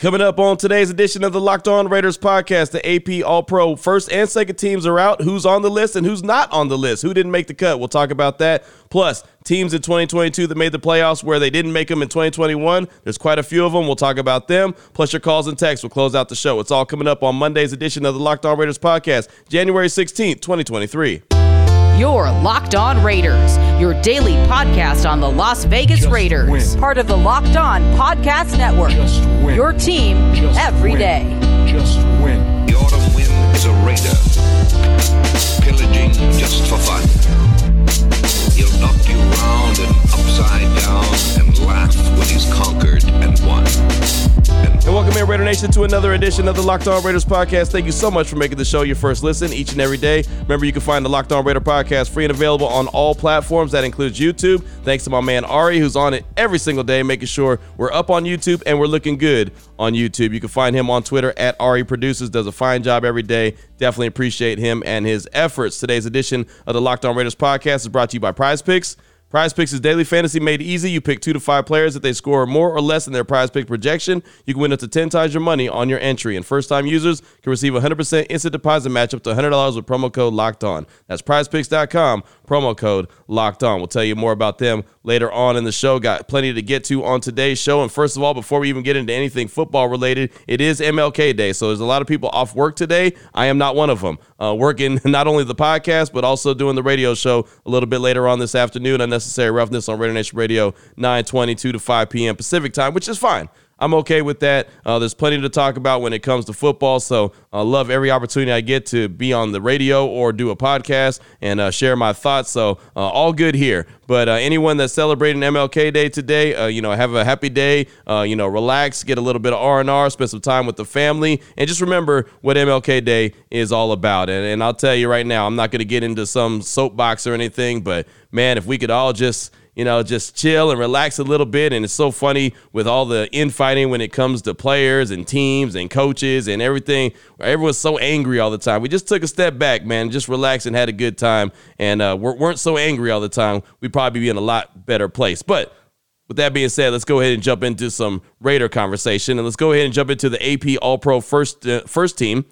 Coming up on today's edition of the Locked On Raiders podcast, the AP All Pro first and second teams are out. Who's on the list and who's not on the list? Who didn't make the cut? We'll talk about that. Plus, teams in 2022 that made the playoffs where they didn't make them in 2021. There's quite a few of them. We'll talk about them. Plus, your calls and texts We'll close out the show. It's all coming up on Monday's edition of the Locked On Raiders podcast, January 16th, 2023. Your Locked On Raiders, your daily podcast on the Las Vegas Just Raiders. win. Part of the Locked On Podcast Network. Just win. Your team Just every win. day. Just win. The autumn wind is a raider, pillaging just for fun. And welcome in, Raider Nation, to another edition of the Locked On Raiders podcast. Thank you so much for making the show your first listen each and every day. Remember, you can find the Locked On Raider podcast free and available on all platforms. That includes YouTube. Thanks to my man Ari, who's on it every single day, making sure we're up on YouTube and we're looking good on YouTube. You can find him on Twitter at Ari Produces. Does a fine job every day. Definitely appreciate him and his efforts. Today's edition of the Locked On Raiders podcast is brought to you by Prize Picks. Prize Picks is daily fantasy made easy. You pick two to five players. If they score more or less than their prize pick projection, you can win up to 10 times your money on your entry. And first time users can receive 100% instant deposit match up to $100 with promo code locked on. That's prizepicks.com, promo code locked on. We'll tell you more about them later on in the show. Got plenty to get to on today's show. And first of all, before we even get into anything football related, it is MLK Day. So there's a lot of people off work today. I am not one of them. Uh, working not only the podcast, but also doing the radio show a little bit later on this afternoon. Unnecessary Roughness on Raider Nation Radio, 922 to 5 p.m. Pacific time, which is fine. I'm okay with that. Uh, there's plenty to talk about when it comes to football. So I love every opportunity I get to be on the radio or do a podcast and uh, share my thoughts. So uh, all good here. But uh, anyone that's celebrating MLK Day today, uh, you know, have a happy day. Uh, you know, relax, get a little bit of R and R, spend some time with the family, and just remember what MLK Day is all about. And, and I'll tell you right now, I'm not going to get into some soapbox or anything, but man, if we could all just you know, just chill and relax a little bit. And it's so funny with all the infighting when it comes to players and teams and coaches and everything. Everyone's so angry all the time. We just took a step back, man, just relaxed and had a good time. And uh, we weren't so angry all the time. We'd probably be in a lot better place. But with that being said, let's go ahead and jump into some Raider conversation. And let's go ahead and jump into the AP All Pro first, uh, first team.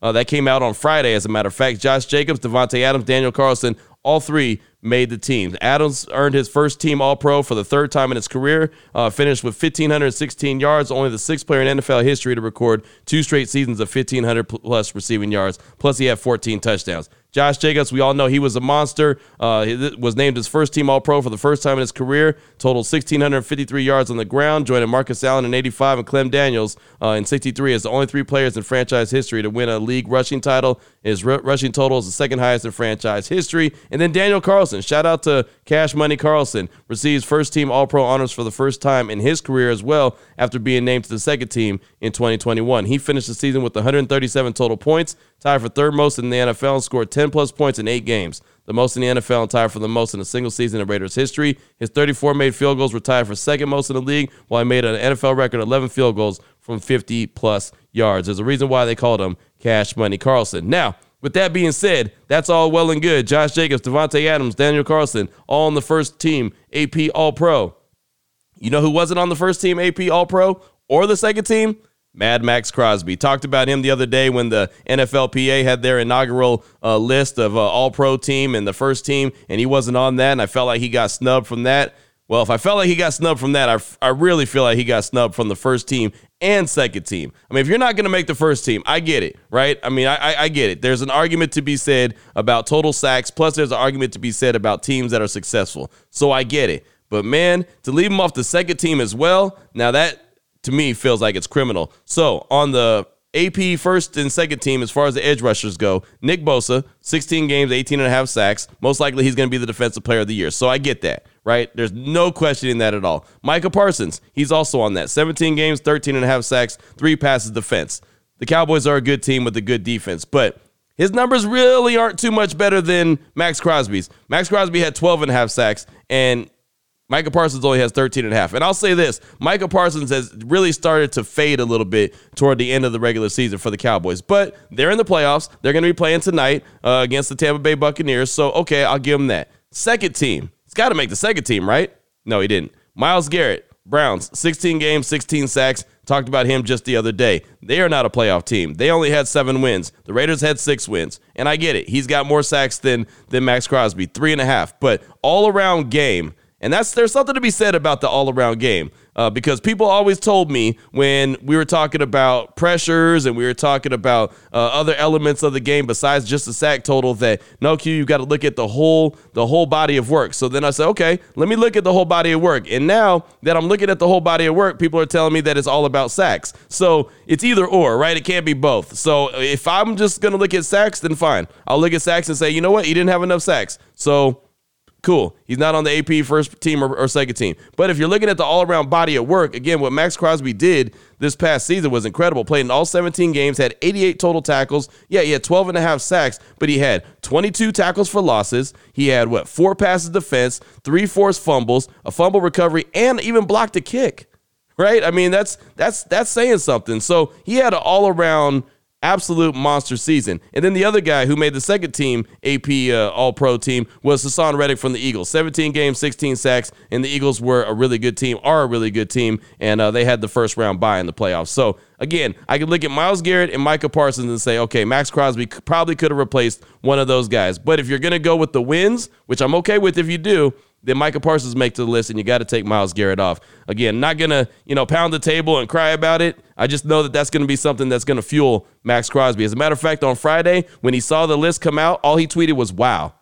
Uh, that came out on Friday, as a matter of fact. Josh Jacobs, Davante Adams, Daniel Carlson, all three made the team. Adams earned his first team All Pro for the third time in his career, uh, finished with 1,516 yards, only the sixth player in NFL history to record two straight seasons of 1,500 plus receiving yards. Plus, he had 14 touchdowns. Josh Jacobs, we all know he was a monster. Uh, he was named his first team All Pro for the first time in his career. Total 1,653 yards on the ground, joining Marcus Allen in 85 and Clem Daniels uh, in 63 as the only three players in franchise history to win a league rushing title. His r- rushing total is the second highest in franchise history. And then Daniel Carlson, shout out to Cash Money Carlson, receives first team All Pro honors for the first time in his career as well after being named to the second team in 2021. He finished the season with 137 total points, tied for third most in the NFL, and scored 10 plus points in eight games. The most in the NFL and tied for the most in a single season in Raiders history. His 34 made field goals were tied for second most in the league, while he made an NFL record 11 field goals from 50 plus yards. There's a reason why they called him Cash Money Carlson. Now, with that being said, that's all well and good. Josh Jacobs, Davante Adams, Daniel Carlson, all on the first team AP All Pro. You know who wasn't on the first team AP All Pro or the second team? Mad Maxx Crosby. Talked about him the other day when the NFLPA had their inaugural uh, list of uh, All Pro team and the first team, and he wasn't on that, and I felt like he got snubbed from that. Well, if I felt like he got snubbed from that, I, I really feel like he got snubbed from the first team and second team. I mean, if you're not going to make the first team, I get it, right? I mean, I, I, I get it. There's an argument to be said about total sacks, plus there's an argument to be said about teams that are successful. So I get it. But man, to leave him off the second team as well, now that to me feels like it's criminal. So on the AP first and second team, as far as the edge rushers go, Nick Bosa, 16 games, 18 and a half sacks. Most likely he's going to be the defensive player of the year. So I get that, right? There's no questioning that at all. Micah Parsons, he's also on that. 17 games, 13 and a half sacks, three passes defense. The Cowboys are a good team with a good defense, but his numbers really aren't too much better than Maxx Crosby's. Maxx Crosby had 12 and a half sacks, and Micah Parsons only has 13 and a half. And I'll say this Micah Parsons has really started to fade a little bit toward the end of the regular season for the Cowboys. But they're in the playoffs. They're going to be playing tonight uh, against the Tampa Bay Buccaneers. So, okay, I'll give him that. Second team. He's got to make the second team, right? No, he didn't. Myles Garrett, Browns, 16 games, 16 sacks. Talked about him just the other day. They are not a playoff team. They only had seven wins. The Raiders had six wins. And I get it. He's got more sacks than, than Maxx Crosby, three and a half. But all around game, and that's there's something to be said about the all around game uh, because people always told me when we were talking about pressures and we were talking about uh, other elements of the game besides just the sack total that no Q you got to look at the whole the whole body of work. So then I said okay let me look at the whole body of work and now that I'm looking at the whole body of work people are telling me that it's all about sacks. So it's either or right it can't be both. So if I'm just gonna look at sacks then fine I'll look at sacks and say you know what he didn't have enough sacks so Cool. He's not on the AP first team or, or second team. But if you're looking at the all around body of work, again, what Maxx Crosby did this past season was incredible. Played in all 17 games, had 88 total tackles. Yeah, he had 12 and a half sacks, but he had 22 tackles for losses. He had, what, four passes defense, three forced fumbles, a fumble recovery, and even blocked a kick. Right? I mean, that's that's that's saying something. So he had an all around absolute monster season. And then the other guy who made the second team AP uh, All Pro team was Haason Reddick from the Eagles. 17 games, 16 sacks, and the Eagles were a really good team, are a really good team, and uh, they had the first round bye in the playoffs. So again, I could look at Myles Garrett and Micah Parsons and say, okay, Maxx Crosby probably could have replaced one of those guys. But if you're going to go with the wins, which I'm okay with if you do, then Micah Parsons make to the list, and you got to take Myles Garrett off. Again, not gonna you know pound the table and cry about it. I just know that that's gonna be something that's gonna fuel Maxx Crosby. As a matter of fact, on Friday when he saw the list come out, all he tweeted was "Wow."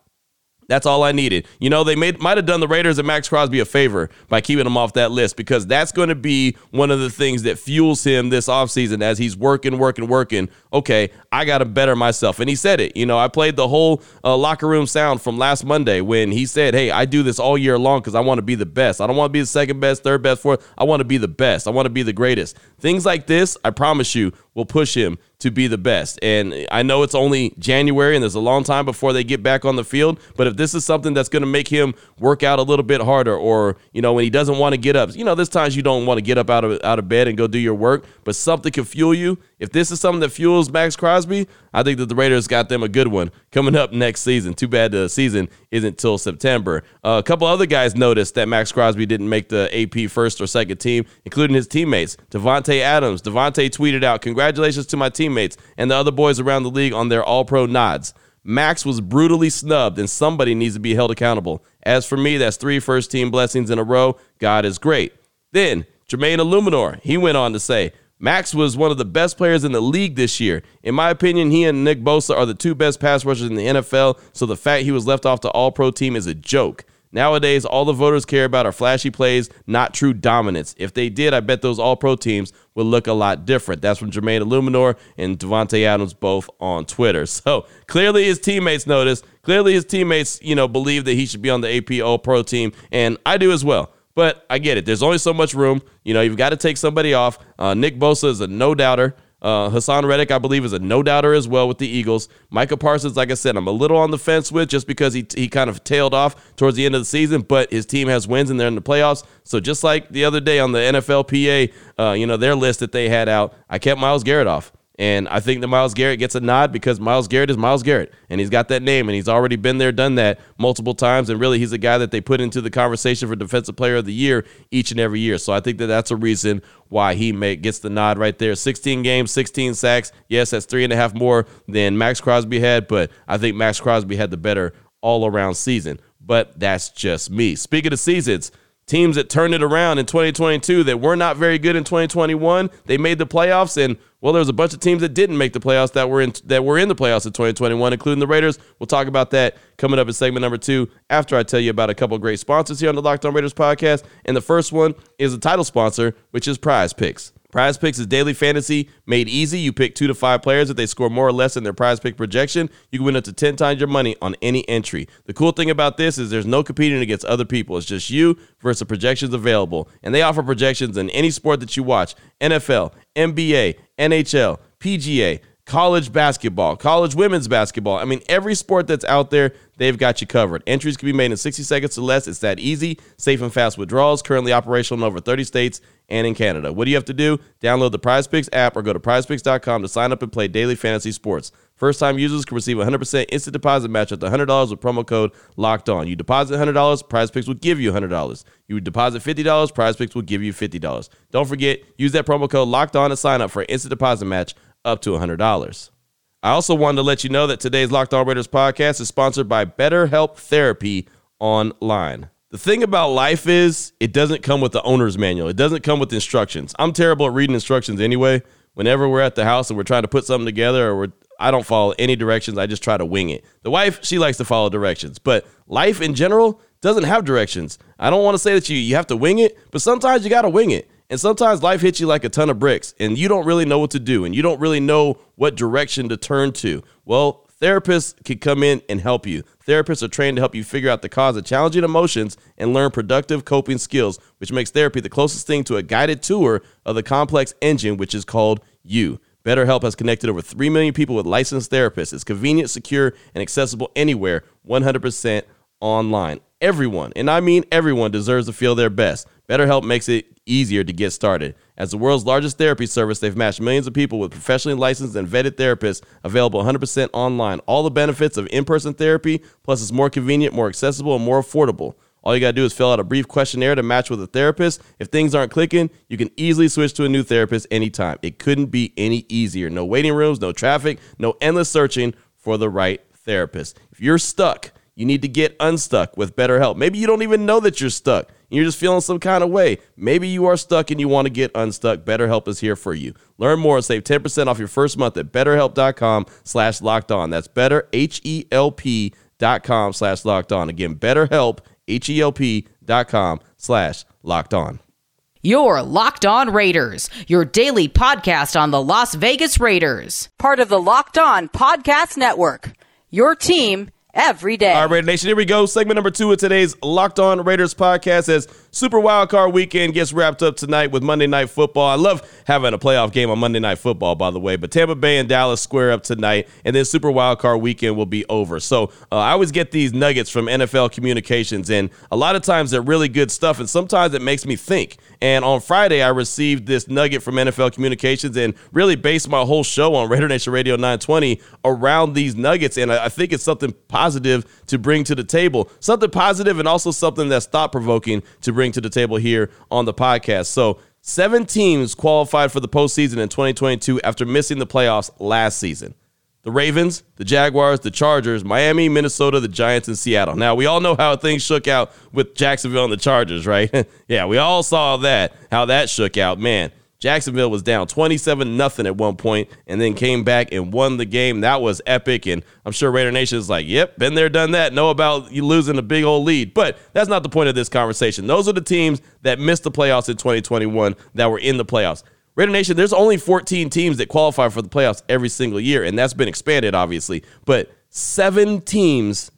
That's all I needed. You know, they made might have done the Raiders and Maxx Crosby a favor by keeping him off that list because that's going to be one of the things that fuels him this offseason as he's working, working, working. Okay, I got to better myself. And he said it. You know, I played the whole uh, locker room sound from last Monday when he said, Hey, I do this all year long because I want to be the best. I don't want to be the second best, third best, fourth. I want to be the best. I want to be the greatest. Things like this, I promise you, will push him to be the best. And I know it's only January and there's a long time before they get back on the field, but if this is something that's going to make him work out a little bit harder or, you know, when he doesn't want to get up, you know, there's times you don't want to get up out of out of bed and go do your work, but something can fuel you. If this is something that fuels Maxx Crosby, I think that the Raiders got them a good one coming up next season. Too bad the season isn't till September. Uh, a couple other guys noticed that Maxx Crosby didn't make the AP first or second team, including his teammates. Davante Adams. Davante tweeted out, "Congratulations to my teammates and the other boys around the league on their All-Pro nods." Max was brutally snubbed, and somebody needs to be held accountable. As for me, that's three first team blessings in a row. God is great. Then Jermaine Eluemunor, he went on to say, Max was one of the best players in the league this year. In my opinion, he and Nick Bosa are the two best pass rushers in the NFL, so the fact he was left off the All Pro team is a joke. Nowadays, all the voters care about are flashy plays, not true dominance. If they did, I bet those all pro teams would look a lot different. That's from Jermaine Eluemunor and Davante Adams both on Twitter. So clearly his teammates noticed. Clearly his teammates, you know, believe that he should be on the AP All Pro team, and I do as well. But I get it. There's only so much room. You know, you've got to take somebody off. Uh, Nick Bosa is a no doubter. Uh, Haason Reddick, I believe, is a no doubter as well with the Eagles. Micah Parsons, like I said, I'm a little on the fence with just because he, he kind of tailed off towards the end of the season, but his team has wins and they're in the playoffs. So just like the other day on the NFLPA, uh, you know, their list that they had out, I kept Myles Garrett off. And I think that Myles Garrett gets a nod because Myles Garrett is Myles Garrett. And he's got that name and he's already been there, done that multiple times. And really, he's a guy that they put into the conversation for Defensive Player of the Year each and every year. So I think that that's a reason why he may, gets the nod right there. 16 games, 16 sacks. Yes, that's three and a half more than Maxx Crosby had, but I think Maxx Crosby had the better all around season. But that's just me. Speaking of seasons, teams that turned it around in 2022 that were not very good in 2021. They made the playoffs, and well, there was a bunch of teams that didn't make the playoffs that were in that were in the playoffs in 2021, including the Raiders. We'll talk about that coming up in segment number two after I tell you about a couple great sponsors here on the Locked On Raiders podcast. And the first one is a title sponsor, which is Prize Picks. Prize Picks is daily fantasy made easy. You pick two to five players. If they score more or less than their prize pick projection, you can win up to 10 times your money on any entry. The cool thing about this is there's no competing against other people. It's just you versus the projections available. And they offer projections in any sport that you watch NFL, NBA, NHL, PGA, college basketball, college women's basketball. I mean, every sport that's out there, they've got you covered. Entries can be made in 60 seconds or less. It's that easy, safe and fast withdrawals, currently operational in over 30 states and in Canada. What do you have to do? Download the Prize Picks app or go to prizepicks.com to sign up and play daily fantasy sports. First time users can receive 100% instant deposit match up to $100 with promo code locked on. You deposit $100, prize picks will give you $100. You deposit $50, prize picks will give you $50. Don't forget, use that promo code locked on to sign up for an instant deposit match up to $100. I also wanted to let you know that today's Locked On Raiders podcast is sponsored by BetterHelp Therapy Online. The thing about life is it doesn't come with the owner's manual. It doesn't come with instructions. I'm terrible at reading instructions anyway. Whenever we're at the house and we're trying to put something together or we're I don't follow any directions. I just try to wing it. The wife, she likes to follow directions, but life in general doesn't have directions. I don't want to say that you you have to wing it, but sometimes you got to wing it. And sometimes life hits you like a ton of bricks and you don't really know what to do and you don't really know what direction to turn to. Well, therapists can come in and help you. Therapists are trained to help you figure out the cause of challenging emotions and learn productive coping skills, which makes therapy the closest thing to a guided tour of the complex engine, which is called you. BetterHelp has connected over 3 million people with licensed therapists. It's convenient, secure, and accessible anywhere, 100% online. Everyone, and I mean everyone, deserves to feel their best. BetterHelp makes it easier to get started. As the world's largest therapy service, they've matched millions of people with professionally licensed and vetted therapists available 100% online. All the benefits of in person therapy, plus it's more convenient, more accessible, and more affordable. All you got to do is fill out a brief questionnaire to match with a therapist. If things aren't clicking, you can easily switch to a new therapist anytime. It couldn't be any easier. No waiting rooms, no traffic, no endless searching for the right therapist. If you're stuck, you need to get unstuck with BetterHelp. Maybe you don't even know that you're stuck. You're just feeling some kind of way. Maybe you are stuck and you want to get unstuck. BetterHelp is here for you. Learn more and save 10% off your first month at betterhelp.com slash locked on. That's better, H-E-L-P dot com slash locked on. Again, betterhelp, H-E-L-P dot com slash locked on. Your Locked On Raiders, your daily podcast on the Las Vegas Raiders. Part of the Locked On Podcast Network. Your team every day. All right, Raider Nation, here we go. Segment number two of today's Locked On Raiders podcast as Super Wild Card Weekend gets wrapped up tonight with Monday Night Football. I love having a playoff game on Monday Night Football, by the way, but Tampa Bay and Dallas square up tonight, and then Super Wild Card Weekend will be over. So uh, I always get these nuggets from NFL Communications, and a lot of times they're really good stuff, and sometimes it makes me think. And on Friday, I received this nugget from NFL Communications and really based my whole show on Raider Nation Radio 920 around these nuggets. And I think it's something positive to bring to the table, something positive and also something that's thought provoking to bring to the table here on the podcast. So, seven teams qualified for the postseason in 2022 after missing the playoffs last season the Ravens, the Jaguars, the Chargers, Miami, Minnesota, the Giants, and Seattle. Now, we all know how things shook out with Jacksonville and the Chargers, right? yeah, we all saw that, how that shook out. Man, Jacksonville was down 27 nothing at one point and then came back and won the game. That was epic. And I'm sure Raider Nation is like, yep, been there, done that. Know about you losing a big old lead. But that's not the point of this conversation. Those are the teams that missed the playoffs in 2021 that were in the playoffs. Raider Nation, there's only 14 teams that qualify for the playoffs every single year, and that's been expanded, obviously. But seven teams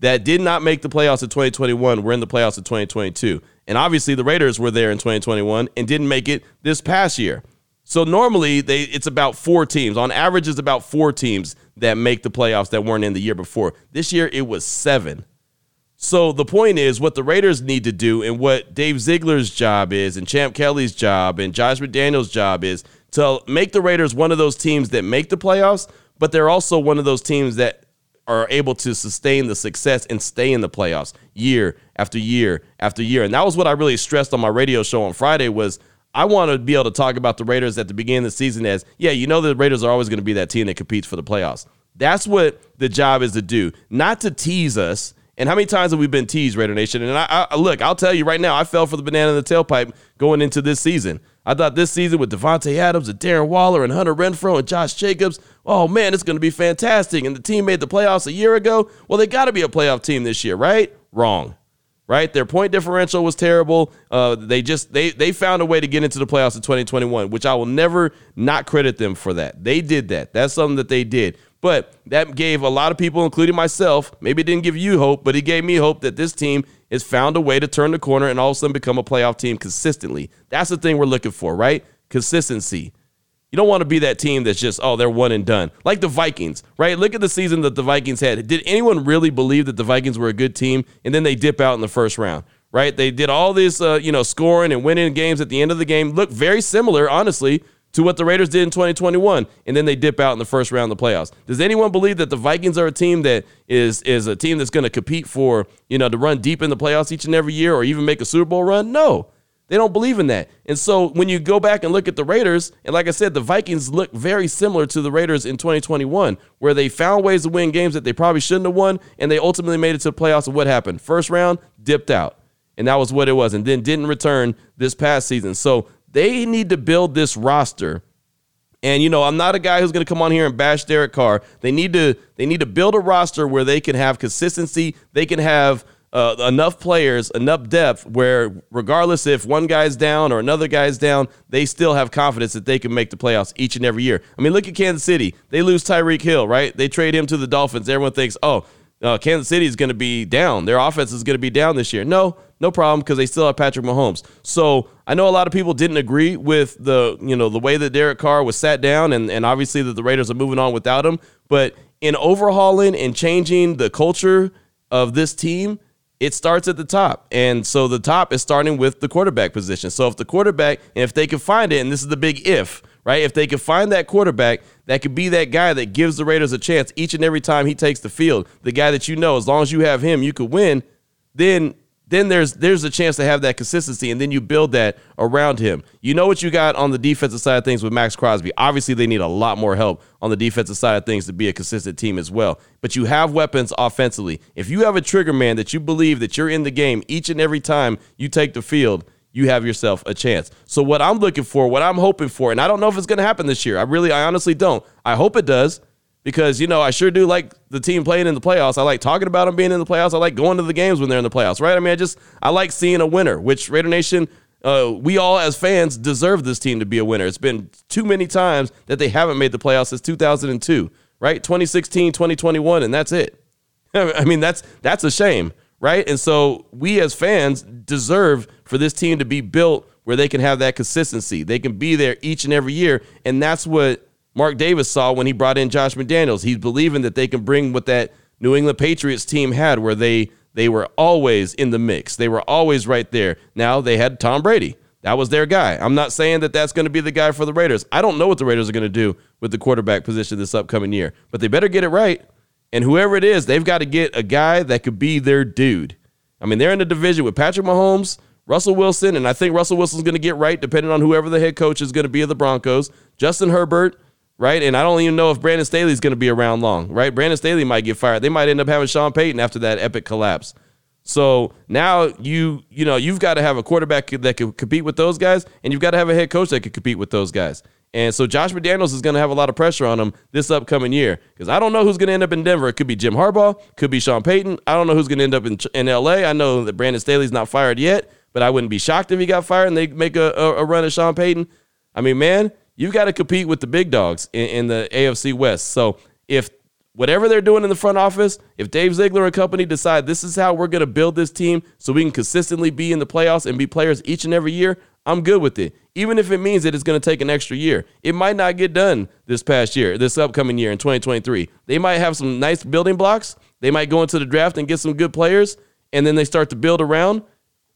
that did not make the playoffs in 2021 were in the playoffs in 2022. And obviously, the Raiders were there in 2021 and didn't make it this past year. So normally, they it's about four teams. On average, it's about four teams that make the playoffs that weren't in the year before. This year, it was seven. So the point is, what the Raiders need to do, and what Dave Ziegler's job is, and Champ Kelly's job, and Josh McDaniels' job is to make the Raiders one of those teams that make the playoffs, but they're also one of those teams that are able to sustain the success and stay in the playoffs year after year after year. And that was what I really stressed on my radio show on Friday was I want to be able to talk about the Raiders at the beginning of the season as, yeah, you know the Raiders are always going to be that team that competes for the playoffs. That's what the job is to do, not to tease us and how many times have we been teased, Raider Nation? And I, I, look, I'll tell you right now, I fell for the banana in the tailpipe going into this season. I thought this season with Davante Adams and Darren Waller and Hunter Renfrow and Josh Jacobs, oh man, it's going to be fantastic. And the team made the playoffs a year ago. Well, they got to be a playoff team this year, right? Wrong. Right, their point differential was terrible. Uh, they just they they found a way to get into the playoffs in 2021, which I will never not credit them for that. They did that. That's something that they did. But that gave a lot of people, including myself, maybe it didn't give you hope, but it gave me hope that this team has found a way to turn the corner and all of a sudden become a playoff team consistently. That's the thing we're looking for, right? Consistency. You don't want to be that team that's just, oh, they're one and done. Like the Vikings, right? Look at the season that the Vikings had. Did anyone really believe that the Vikings were a good team and then they dip out in the first round? Right? They did all this, uh, you know, scoring and winning games at the end of the game. Look very similar, honestly, to what the Raiders did in 2021, and then they dip out in the first round of the playoffs. Does anyone believe that the Vikings are a team that is is a team that's going to compete for you know to run deep in the playoffs each and every year, or even make a Super Bowl run? No. They don't believe in that. And so when you go back and look at the Raiders, and like I said, the Vikings look very similar to the Raiders in 2021, where they found ways to win games that they probably shouldn't have won, and they ultimately made it to the playoffs. And what happened? First round, dipped out. And that was what it was. And then didn't return this past season. So they need to build this roster. And you know, I'm not a guy who's going to come on here and bash Derek Carr. They need to they need to build a roster where they can have consistency. They can have uh, enough players, enough depth where regardless if one guy's down or another guy's down, they still have confidence that they can make the playoffs each and every year. I mean, look at Kansas City. They lose Tyreek Hill, right? They trade him to the Dolphins. Everyone thinks, oh, uh, Kansas City is going to be down. Their offense is going to be down this year. No, no problem because they still have Patrick Mahomes. So I know a lot of people didn't agree with the you know the way that Derek Carr was sat down, and and obviously that the Raiders are moving on without him. But in overhauling and changing the culture of this team, it starts at the top. And so the top is starting with the quarterback position. So if the quarterback, and if they can find it, and this is the big if, right? If they can find that quarterback that could be that guy that gives the Raiders a chance each and every time he takes the field, the guy that you know, as long as you have him, you could win, then then there's there's a chance to have that consistency, and then you build that around him. You know what you got on the defensive side of things with Maxx Crosby. Obviously, they need a lot more help on the defensive side of things to be a consistent team as well. But you have weapons offensively. If you have a trigger man that you believe that you're in the game each and every time you take the field, you have yourself a chance. So what I'm looking for, what I'm hoping for, and I don't know if it's going to happen this year. I really, I honestly don't. I hope it does because you know I sure do like the team playing in the playoffs. I like talking about them being in the playoffs. I like going to the games when they're in the playoffs, right? I mean, I just I like seeing a winner, which Raider Nation. Uh, we all as fans deserve this team to be a winner. It's been too many times that they haven't made the playoffs since 2002, right? 2016, 2021, and that's it. I mean, that's that's a shame, right? And so we as fans deserve for this team to be built where they can have that consistency. They can be there each and every year, and that's what Mark Davis saw when he brought in Josh McDaniels. He's believing that they can bring what that New England Patriots team had, where they they were always in the mix. They were always right there. Now they had Tom Brady. That was their guy. I'm not saying that that's going to be the guy for the Raiders. I don't know what the Raiders are going to do with the quarterback position this upcoming year, but they better get it right. And whoever it is, they've got to get a guy that could be their dude. I mean, they're in the division with Patrick Mahomes, Russell Wilson, and I think Russell Wilson's going to get right depending on whoever the head coach is going to be of the Broncos. Justin Herbert, right? And I don't even know if Brandon Staley's going to be around long, right? Brandon Staley might get fired. They might end up having Sean Payton after that epic collapse. So now you you know you've got to have a quarterback that can compete with those guys, and you've got to have a head coach that can compete with those guys. And so Josh McDaniels is going to have a lot of pressure on him this upcoming year because I don't know who's going to end up in Denver. It could be Jim Harbaugh, could be Sean Payton. I don't know who's going to end up in in LA. I know that Brandon Staley's not fired yet, but I wouldn't be shocked if he got fired and they make a, a, a run at Sean Payton. I mean, man, you've got to compete with the big dogs in, in, the AFC West. So if whatever they're doing in the front office, if Dave Ziegler and company decide this is how we're going to build this team so we can consistently be in the playoffs and be players each and every year, I'm good with it. Even if it means that it's going to take an extra year. It might not get done this past year, this upcoming year in 2023. They might have some nice building blocks. They might go into the draft and get some good players, and then they start to build around.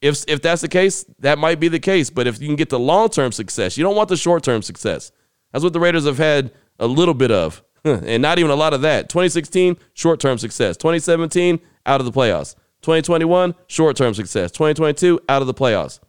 If if that's the case, that might be the case. But if you can get the long term success, you don't want the short term success. That's what the Raiders have had a little bit of, and not even a lot of that. 2016, short term success. 2017, out of the playoffs. 2021, short term success. 2022, out of the playoffs.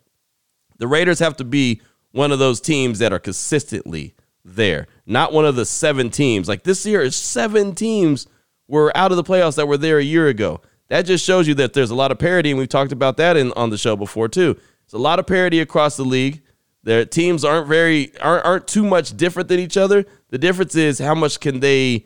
The Raiders have to be one of those teams that are consistently there, not one of the seven teams. Like this year, is seven teams were out of the playoffs that were there a year ago that just shows you that there's a lot of parity, and we've talked about that in, on the show before too. It's a lot of parity across the league. Their teams aren't very aren't, aren't too much different than each other. The difference is how much can they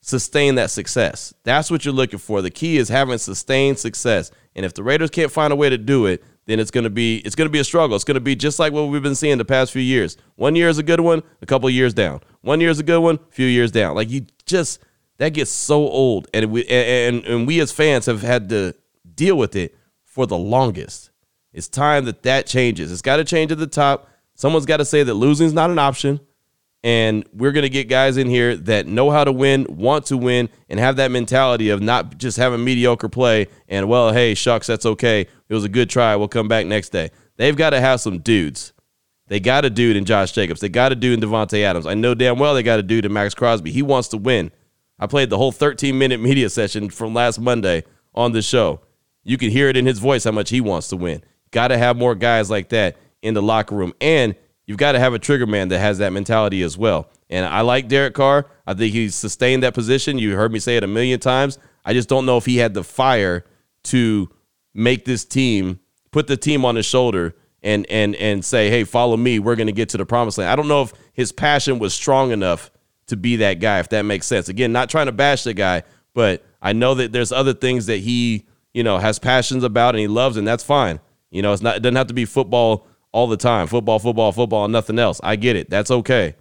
sustain that success. That's what you're looking for. The key is having sustained success. And if the Raiders can't find a way to do it, then it's going to be it's going to be a struggle. It's going to be just like what we've been seeing the past few years. One year is a good one, a couple years down. One year is a good one, few years down. Like you just that gets so old, and we and and we as fans have had to deal with it for the longest. It's time that that changes. It's got to change at the top. Someone's got to say that losing is not an option, and we're gonna get guys in here that know how to win, want to win, and have that mentality of not just having mediocre play and well, hey, shucks, that's okay. It was a good try. We'll come back next day. They've got to have some dudes. They got a dude in Josh Jacobs. They got a dude in Davante Adams. I know damn well they got a dude in Maxx Crosby. He wants to win. I played the whole 13 minute media session from last Monday on the show. You can hear it in his voice how much he wants to win. Got to have more guys like that in the locker room. And you've got to have a trigger man that has that mentality as well. And I like Derek Carr. I think he sustained that position. You heard me say it a million times. I just don't know if he had the fire to make this team, put the team on his shoulder and and and say, "Hey, follow me. We're going to get to the promised land." I don't know if his passion was strong enough to be that guy if that makes sense. Again, not trying to bash the guy, but I know that there's other things that he, you know, has passions about and he loves and that's fine. You know, it's not it doesn't have to be football all the time. Football, football, football, nothing else. I get it. That's okay.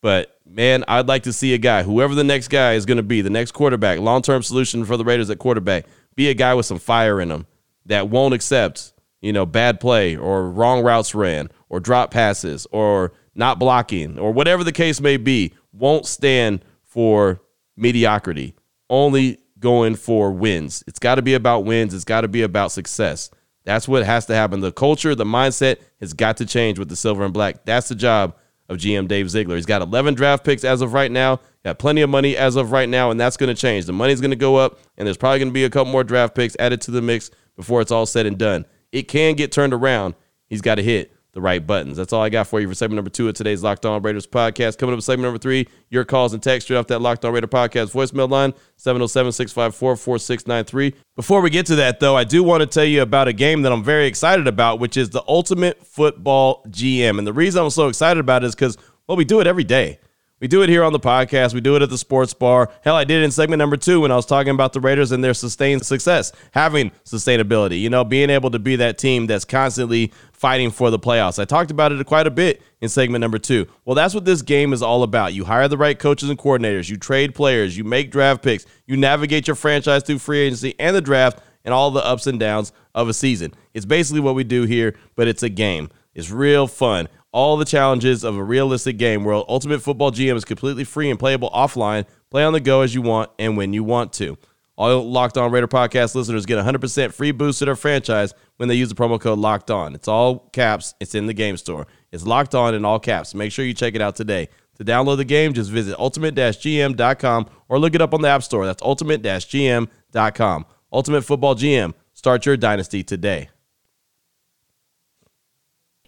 But man, I'd like to see a guy, whoever the next guy is going to be, the next quarterback, long term solution for the Raiders at quarterback, be a guy with some fire in him that won't accept, you know, bad play or wrong routes ran or drop passes or not blocking or whatever the case may be, won't stand for mediocrity, only going for wins. It's got to be about wins, it's got to be about success. That's what has to happen. The culture, the mindset has got to change with the silver and black. That's the job of GM Dave Ziegler. He's got 11 draft picks as of right now, got plenty of money as of right now, and that's going to change. The money's going to go up, and there's probably going to be a couple more draft picks added to the mix before it's all said and done. It can get turned around. He's got to hit the right buttons. That's all I got for you for segment number two of today's Locked On Raiders podcast. Coming up with segment number three, your calls and text straight off that Locked On Raider podcast voicemail line, 707 654 4693. Before we get to that, though, I do want to tell you about a game that I'm very excited about, which is the Ultimate Football GM. And the reason I'm so excited about it is because well, we do it every day. We do it here on the podcast. We do it at the sports bar. Hell, I did it in segment number two when I was talking about the Raiders and their sustained success, having sustainability, you know, being able to be that team that's constantly fighting for the playoffs. I talked about it quite a bit in segment number two. Well, that's what this game is all about. You hire the right coaches and coordinators, you trade players, you make draft picks, you navigate your franchise through free agency and the draft and all the ups and downs of a season. It's basically what we do here, but it's a game. It's real fun all the challenges of a realistic game world. Ultimate Football GM is completely free and playable offline. Play on the go as you want and when you want to. All Locked On Raider podcast listeners get 100% free boost to their franchise when they use the promo code Locked On. It's all caps. It's in the game store. It's Locked On in all caps. Make sure you check it out today. To download the game, just visit ultimate-gm.com or look it up on the App Store. That's ultimate-gm.com. Ultimate Football GM. Start your dynasty today.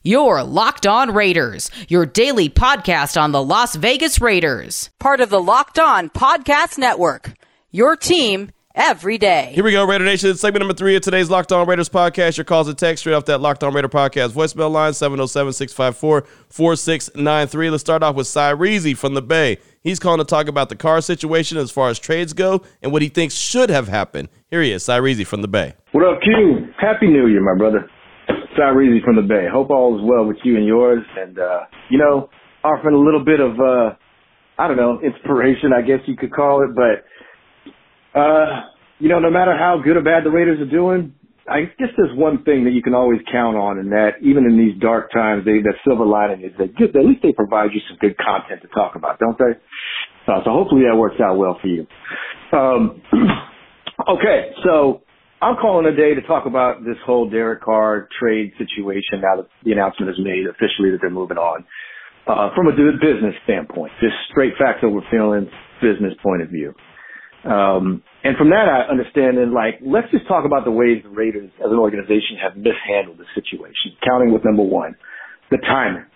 Your Locked On Raiders, your daily podcast on the Las Vegas Raiders. Part of the Locked On Podcast Network. Your team every day. Here we go, Raider Nation. Segment number three of today's Locked On Raiders podcast. Your calls and text straight off that Locked On Raider podcast voicemail line, 707 654 4693. Let's start off with Cy Cyrese from the Bay. He's calling to talk about the Carr situation as far as trades go and what he thinks should have happened. Here he is, Cy Cyrese from the Bay. What up, Q? Happy New Year, my brother. Cyrese from the Bay. Hope all is well with you and yours. And, uh, you know, offering a little bit of, uh, I don't know, inspiration, I guess you could call it. But, uh, you know, no matter how good or bad the Raiders are doing, I guess there's one thing that you can always count on, and that even in these dark times, they, that silver lining is that good, at least they provide you some good content to talk about, don't they? Uh, so hopefully that works out well for you. Um, okay, so I'm calling today to talk about this whole Derek Carr trade situation now that the announcement is made officially that they're moving on. Uh, from a business standpoint, just straight facts that we're feeling, business point of view. Um, and from that, I understand, and like, let's just talk about the ways the Raiders as an organization have mishandled the situation, counting with number one, the timing.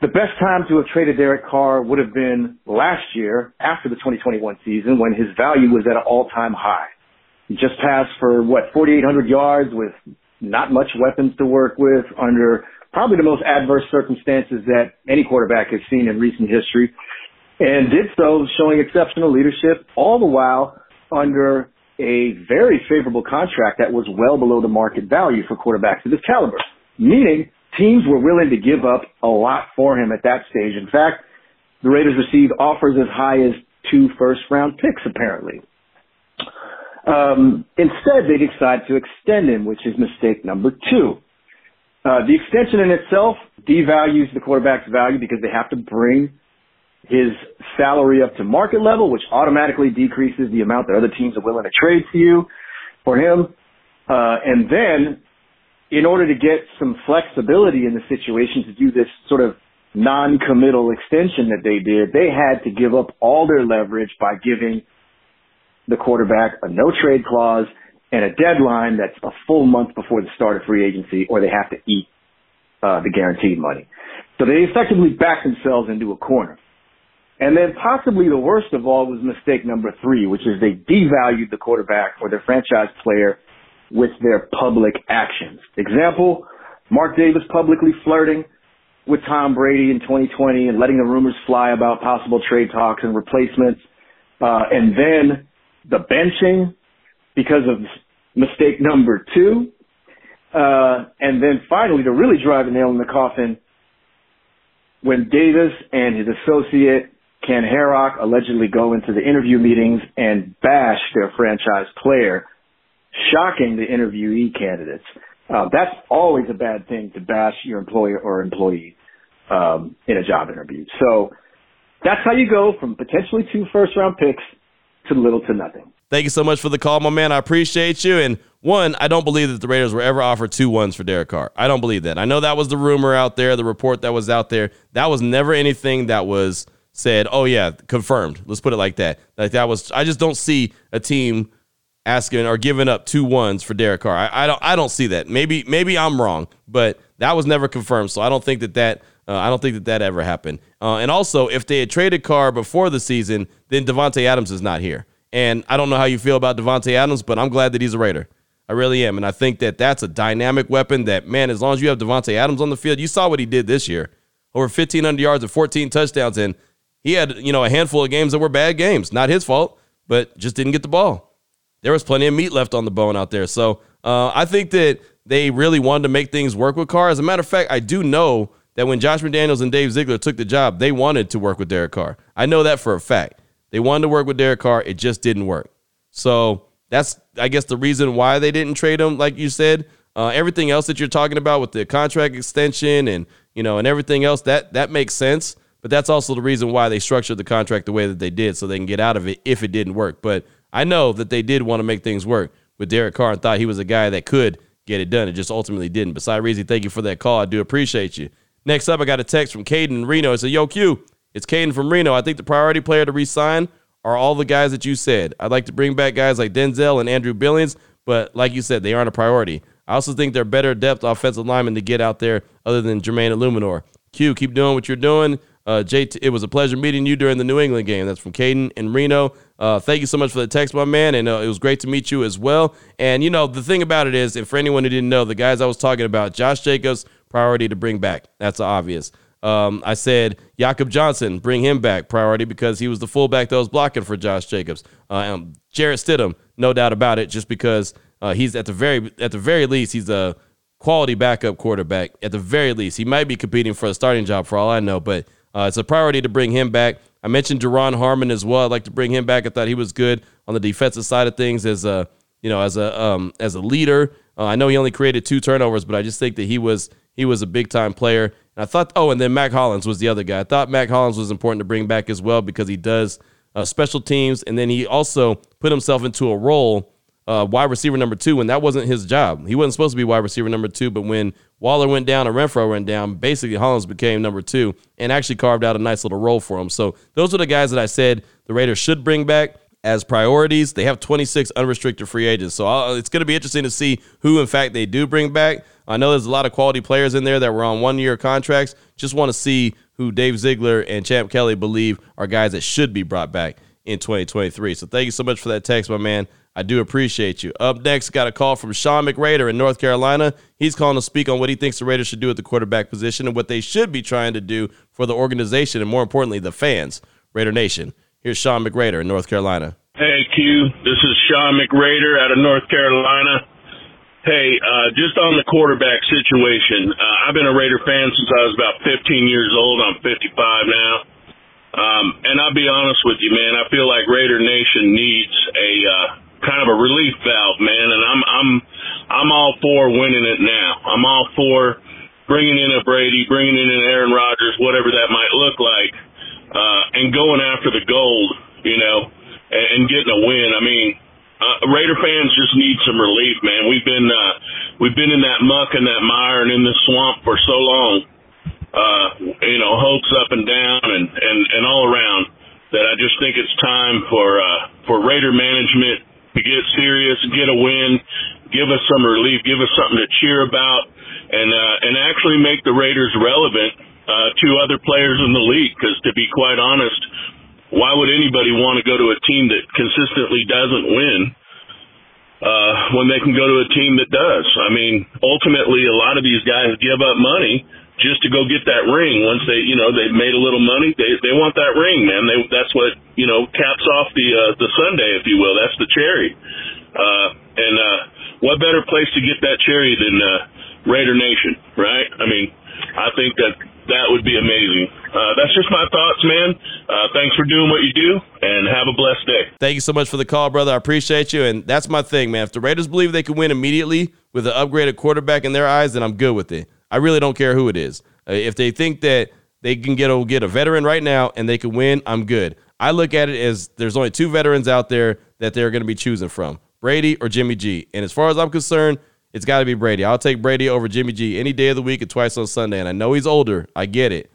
The best time to have traded Derek Carr would have been last year after the 2021 season when his value was at an all-time high. Just passed for what 4,800 yards with not much weapons to work with under probably the most adverse circumstances that any quarterback has seen in recent history, and did so showing exceptional leadership, all the while under a very favorable contract that was well below the market value for quarterbacks of this caliber. Meaning teams were willing to give up a lot for him at that stage. In fact, the Raiders received offers as high as two first round picks apparently. Um, instead, they decide to extend him, which is mistake number two. Uh, the extension in itself devalues the quarterback's value because they have to bring his salary up to market level, which automatically decreases the amount that other teams are willing to trade to you for him. Uh, and then in order to get some flexibility in the situation to do this sort of non-committal extension that they did, they had to give up all their leverage by giving the quarterback a no trade clause and a deadline that's a full month before the start of free agency or they have to eat uh, the guaranteed money. So they effectively backed themselves into a corner. And then possibly the worst of all was mistake number three, which is they devalued the quarterback or their franchise player with their public actions. Example, Mark Davis publicly flirting with Tom Brady in 2020 and letting the rumors fly about possible trade talks and replacements. Uh, and then the benching because of mistake number two. Uh, and then finally, to really drive a nail in the coffin, when Davis and his associate Ken Herock allegedly go into the interview meetings and bash their franchise player, shocking the interviewee candidates. Uh, that's always a bad thing to bash your employer or employee um, in a job interview. So that's how you go from potentially two first round picks to little to nothing. Thank you so much for the call, my man. I appreciate you. And one, I don't believe that the Raiders were ever offered two ones for Derek Carr. I don't believe that. I know that was the rumor out there, the report that was out there. That was never anything that was said, oh, yeah, confirmed. Let's put it like that. Like that was, I just don't see a team asking or giving up two ones for Derek Carr. I, I don't, I don't see that. Maybe, maybe I'm wrong, but that was never confirmed. So I don't think that that uh, I don't think that that ever happened. Uh, and also, if they had traded Carr before the season, then Davante Adams is not here. And I don't know how you feel about Davante Adams, but I'm glad that he's a Raider. I really am, and I think that that's a dynamic weapon. That man, as long as you have Davante Adams on the field, you saw what he did this year, over 1,500 yards and 14 touchdowns, and he had you know a handful of games that were bad games, not his fault, but just didn't get the ball. There was plenty of meat left on the bone out there, so uh, I think that they really wanted to make things work with Carr. As a matter of fact, I do know that when Josh McDaniels and Dave Ziegler took the job, they wanted to work with Derek Carr. I know that for a fact. They wanted to work with Derek Carr. It just didn't work. So that's, I guess, the reason why they didn't trade him, like you said. Uh, everything else that you're talking about with the contract extension and you know and everything else that that makes sense. But that's also the reason why they structured the contract the way that they did, so they can get out of it if it didn't work. But I know that they did want to make things work with Derek Carr and thought he was a guy that could get it done. It just ultimately didn't. But Cy Reezy, thank you for that call. I do appreciate you. Next up, I got a text from Caden Reno. It said, Yo, Q, it's Caden from Reno. I think the priority player to resign are all the guys that you said. I'd like to bring back guys like Denzel and Andrew Billings, but like you said, they aren't a priority. I also think they're better depth offensive linemen to get out there other than Jermaine Eluemunor. Q, keep doing what you're doing. Uh, JT, it was a pleasure meeting you during the New England game. That's from Caden in Reno. Uh, thank you so much for the text, my man, and uh, it was great to meet you as well. And you know, the thing about it is, and for anyone who didn't know, the guys I was talking about, Josh Jacobs, priority to bring back. That's obvious. Um, I said Jakob Johnson, bring him back, priority because he was the fullback that was blocking for Josh Jacobs. Uh, um, Jarrett Stidham, no doubt about it, just because uh, he's at the very at the very least he's a quality backup quarterback. At the very least, he might be competing for a starting job for all I know, but uh, it's a priority to bring him back. I mentioned Duron Harmon as well. I'd like to bring him back. I thought he was good on the defensive side of things as a you know as a um, as a leader. Uh, I know he only created two turnovers, but I just think that he was he was a big time player. And I thought, oh, and then Mack Hollins was the other guy. I thought Mack Hollins was important to bring back as well because he does uh, special teams, and then he also put himself into a role, uh, wide receiver number two, when that wasn't his job. He wasn't supposed to be wide receiver number two, but when Waller went down and Renfrow went down, basically Hollins became number two and actually carved out a nice little role for him. So those are the guys that I said the Raiders should bring back as priorities. They have 26 unrestricted free agents. So I'll, it's going to be interesting to see who, in fact, they do bring back. I know there's a lot of quality players in there that were on one year contracts. Just want to see who Dave Ziegler and Champ Kelly believe are guys that should be brought back in 2023. So thank you so much for that text, my man. I do appreciate you. Up next, got a call from Sean McRaider in North Carolina. He's calling to speak on what he thinks the Raiders should do at the quarterback position and what they should be trying to do for the organization and, more importantly, the fans. Raider Nation. Here's Sean McRaider in North Carolina. Hey, Q. This is Sean McRaider out of North Carolina. Hey, uh, just on the quarterback situation, uh, I've been a Raider fan since I was about 15 years old. I'm 55 now. Um, and I'll be honest with you, man. I feel like Raider Nation needs a uh, kind of a relief valve, man. And I'm I'm I'm all for winning it now. I'm all for bringing in a Brady, bringing in an Aaron Rodgers, whatever that might look like, uh, and going after the gold, you know, and, and getting a win. I mean, uh, Raider fans just need some relief, man. We've been uh, we've been in that muck and that mire and in this swamp for so long. Uh, you know, hopes up and down and and and all around that I just think it's time for uh, for Raider management to get serious, get a win, give us some relief, give us something to cheer about, and uh, and actually make the Raiders relevant uh, to other players in the league. Because to be quite honest why would anybody want to go to a team that consistently doesn't win uh, when they can go to a team that does? I mean, ultimately, a lot of these guys give up money just to go get that ring. Once they, you know, they've made a little money, they they want that ring, man. They that's what you know caps off the uh, the Sunday, if you will. That's the cherry. Uh, and uh, what better place to get that cherry than uh, Raider Nation, right? I mean, I think that that would be amazing. Uh, that's just my thoughts, man. Uh, thanks for doing what you do, and have a blessed day. Thank you so much for the call, brother. I appreciate you, and that's my thing, man. If the Raiders believe they can win immediately with an upgraded quarterback in their eyes, then I'm good with it. I really don't care who it is. Uh, if they think that they can get a, get a veteran right now and they can win, I'm good. I look at it as there's only two veterans out there that they're going to be choosing from Brady or Jimmy G. And as far as I'm concerned, it's got to be Brady. I'll take Brady over Jimmy G any day of the week and twice on Sunday. And I know he's older. I get it.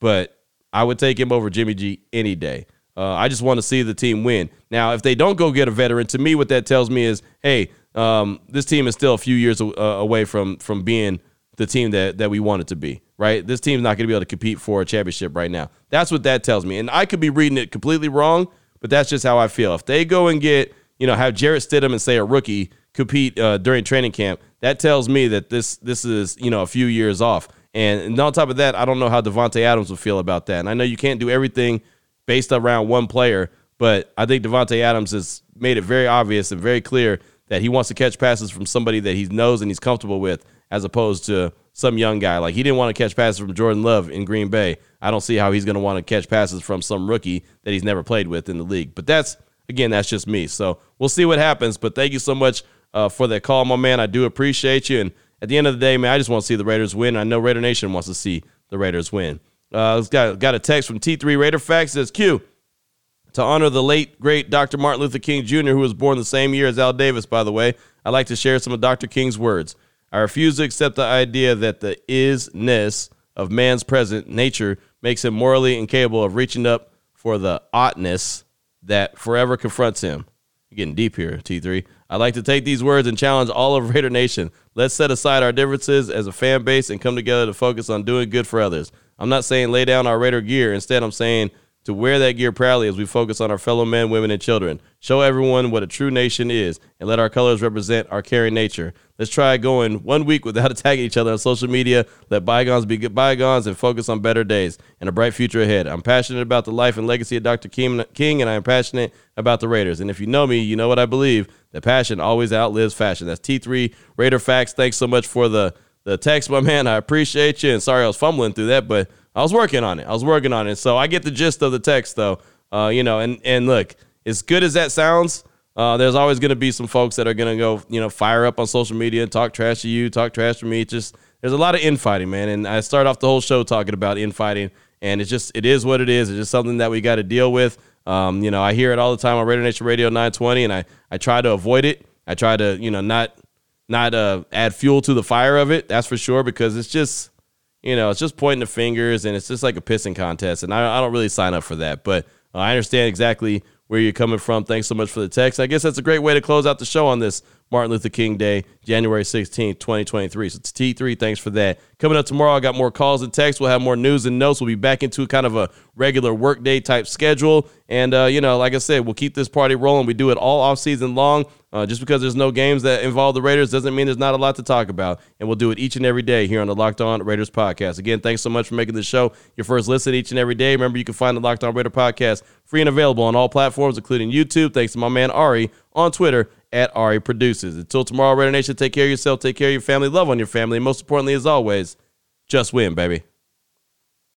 But I would take him over Jimmy G any day. Uh, I just want to see the team win. Now, if they don't go get a veteran, to me, what that tells me is, hey, um, this team is still a few years uh, away from from being the team that that we want it to be. Right? This team's not going to be able to compete for a championship right now. That's what that tells me. And I could be reading it completely wrong, but that's just how I feel. If they go and get, you know, have Jarrett Stidham and say a rookie compete uh, during training camp, that tells me that this this is you know a few years off. And, and on top of that, I don't know how Davante Adams will feel about that. And I know you can't do everything based around one player, but I think Davante Adams has made it very obvious and very clear that he wants to catch passes from somebody that he knows and he's comfortable with, as opposed to some young guy. Like he didn't want to catch passes from Jordan Love in Green Bay. I don't see how he's going to want to catch passes from some rookie that he's never played with in the league. But that's again, that's just me. So we'll see what happens. But thank you so much uh, for that call, my man. I do appreciate you. And at the end of the day, man, I just want to see the Raiders win. I know Raider Nation wants to see the Raiders win. Uh, got got a text from T3 Raider Facts. Says Q to honor the late great Dr. Martin Luther King Jr., who was born the same year as Al Davis. By the way, I'd like to share some of Dr. King's words. I refuse to accept the idea that the isness of man's present nature makes him morally incapable of reaching up for the oughtness that forever confronts him. You're getting deep here, T3. I'd like to take these words and challenge all of Raider Nation. Let's set aside our differences as a fan base and come together to focus on doing good for others. I'm not saying lay down our Raider gear. Instead, I'm saying to wear that gear proudly as we focus on our fellow men, women, and children. Show everyone what a true nation is and let our colors represent our caring nature. Let's try going one week without attacking each other on social media. Let bygones be good bygones and focus on better days and a bright future ahead. I'm passionate about the life and legacy of Dr. King, and I am passionate about the Raiders. And if you know me, you know what I believe. that passion always outlives fashion. That's T3 Raider Facts. Thanks so much for the, the text, my man. I appreciate you. And sorry I was fumbling through that, but I was working on it. I was working on it. So I get the gist of the text, though. Uh, you know, and and look, as good as that sounds, uh, there's always going to be some folks that are going to go, you know, fire up on social media and talk trash to you, talk trash to me. just there's a lot of infighting, man. And I start off the whole show talking about infighting, and it's just it is what it is. It's just something that we got to deal with. Um, you know, I hear it all the time on Raider Nation Radio 920, and I I try to avoid it. I try to you know not not uh, add fuel to the fire of it. That's for sure because it's just you know, it's just pointing the fingers and it's just like a pissing contest. And I, I don't really sign up for that. But I understand exactly where you're coming from. Thanks so much for the text. I guess that's a great way to close out the show on this Martin Luther King Day, January 16th, 2023. So it's T3. Thanks for that. Coming up tomorrow, I got more calls and texts. We'll have more news and notes. We'll be back into kind of a regular workday type schedule. And, uh, you know, like I said, we'll keep this party rolling. We do it all off season long. Uh, just because there's no games that involve the Raiders doesn't mean there's not a lot to talk about. And we'll do it each and every day here on the Locked On Raiders podcast. Again, thanks so much for making the show your first listen each and every day. Remember, you can find the Locked On Raider podcast free and available on all platforms, including YouTube. Thanks to my man Ari on Twitter at Ari Produces. Until tomorrow, Raider Nation, take care of yourself, take care of your family, love on your family, and most importantly, as always, just win, baby.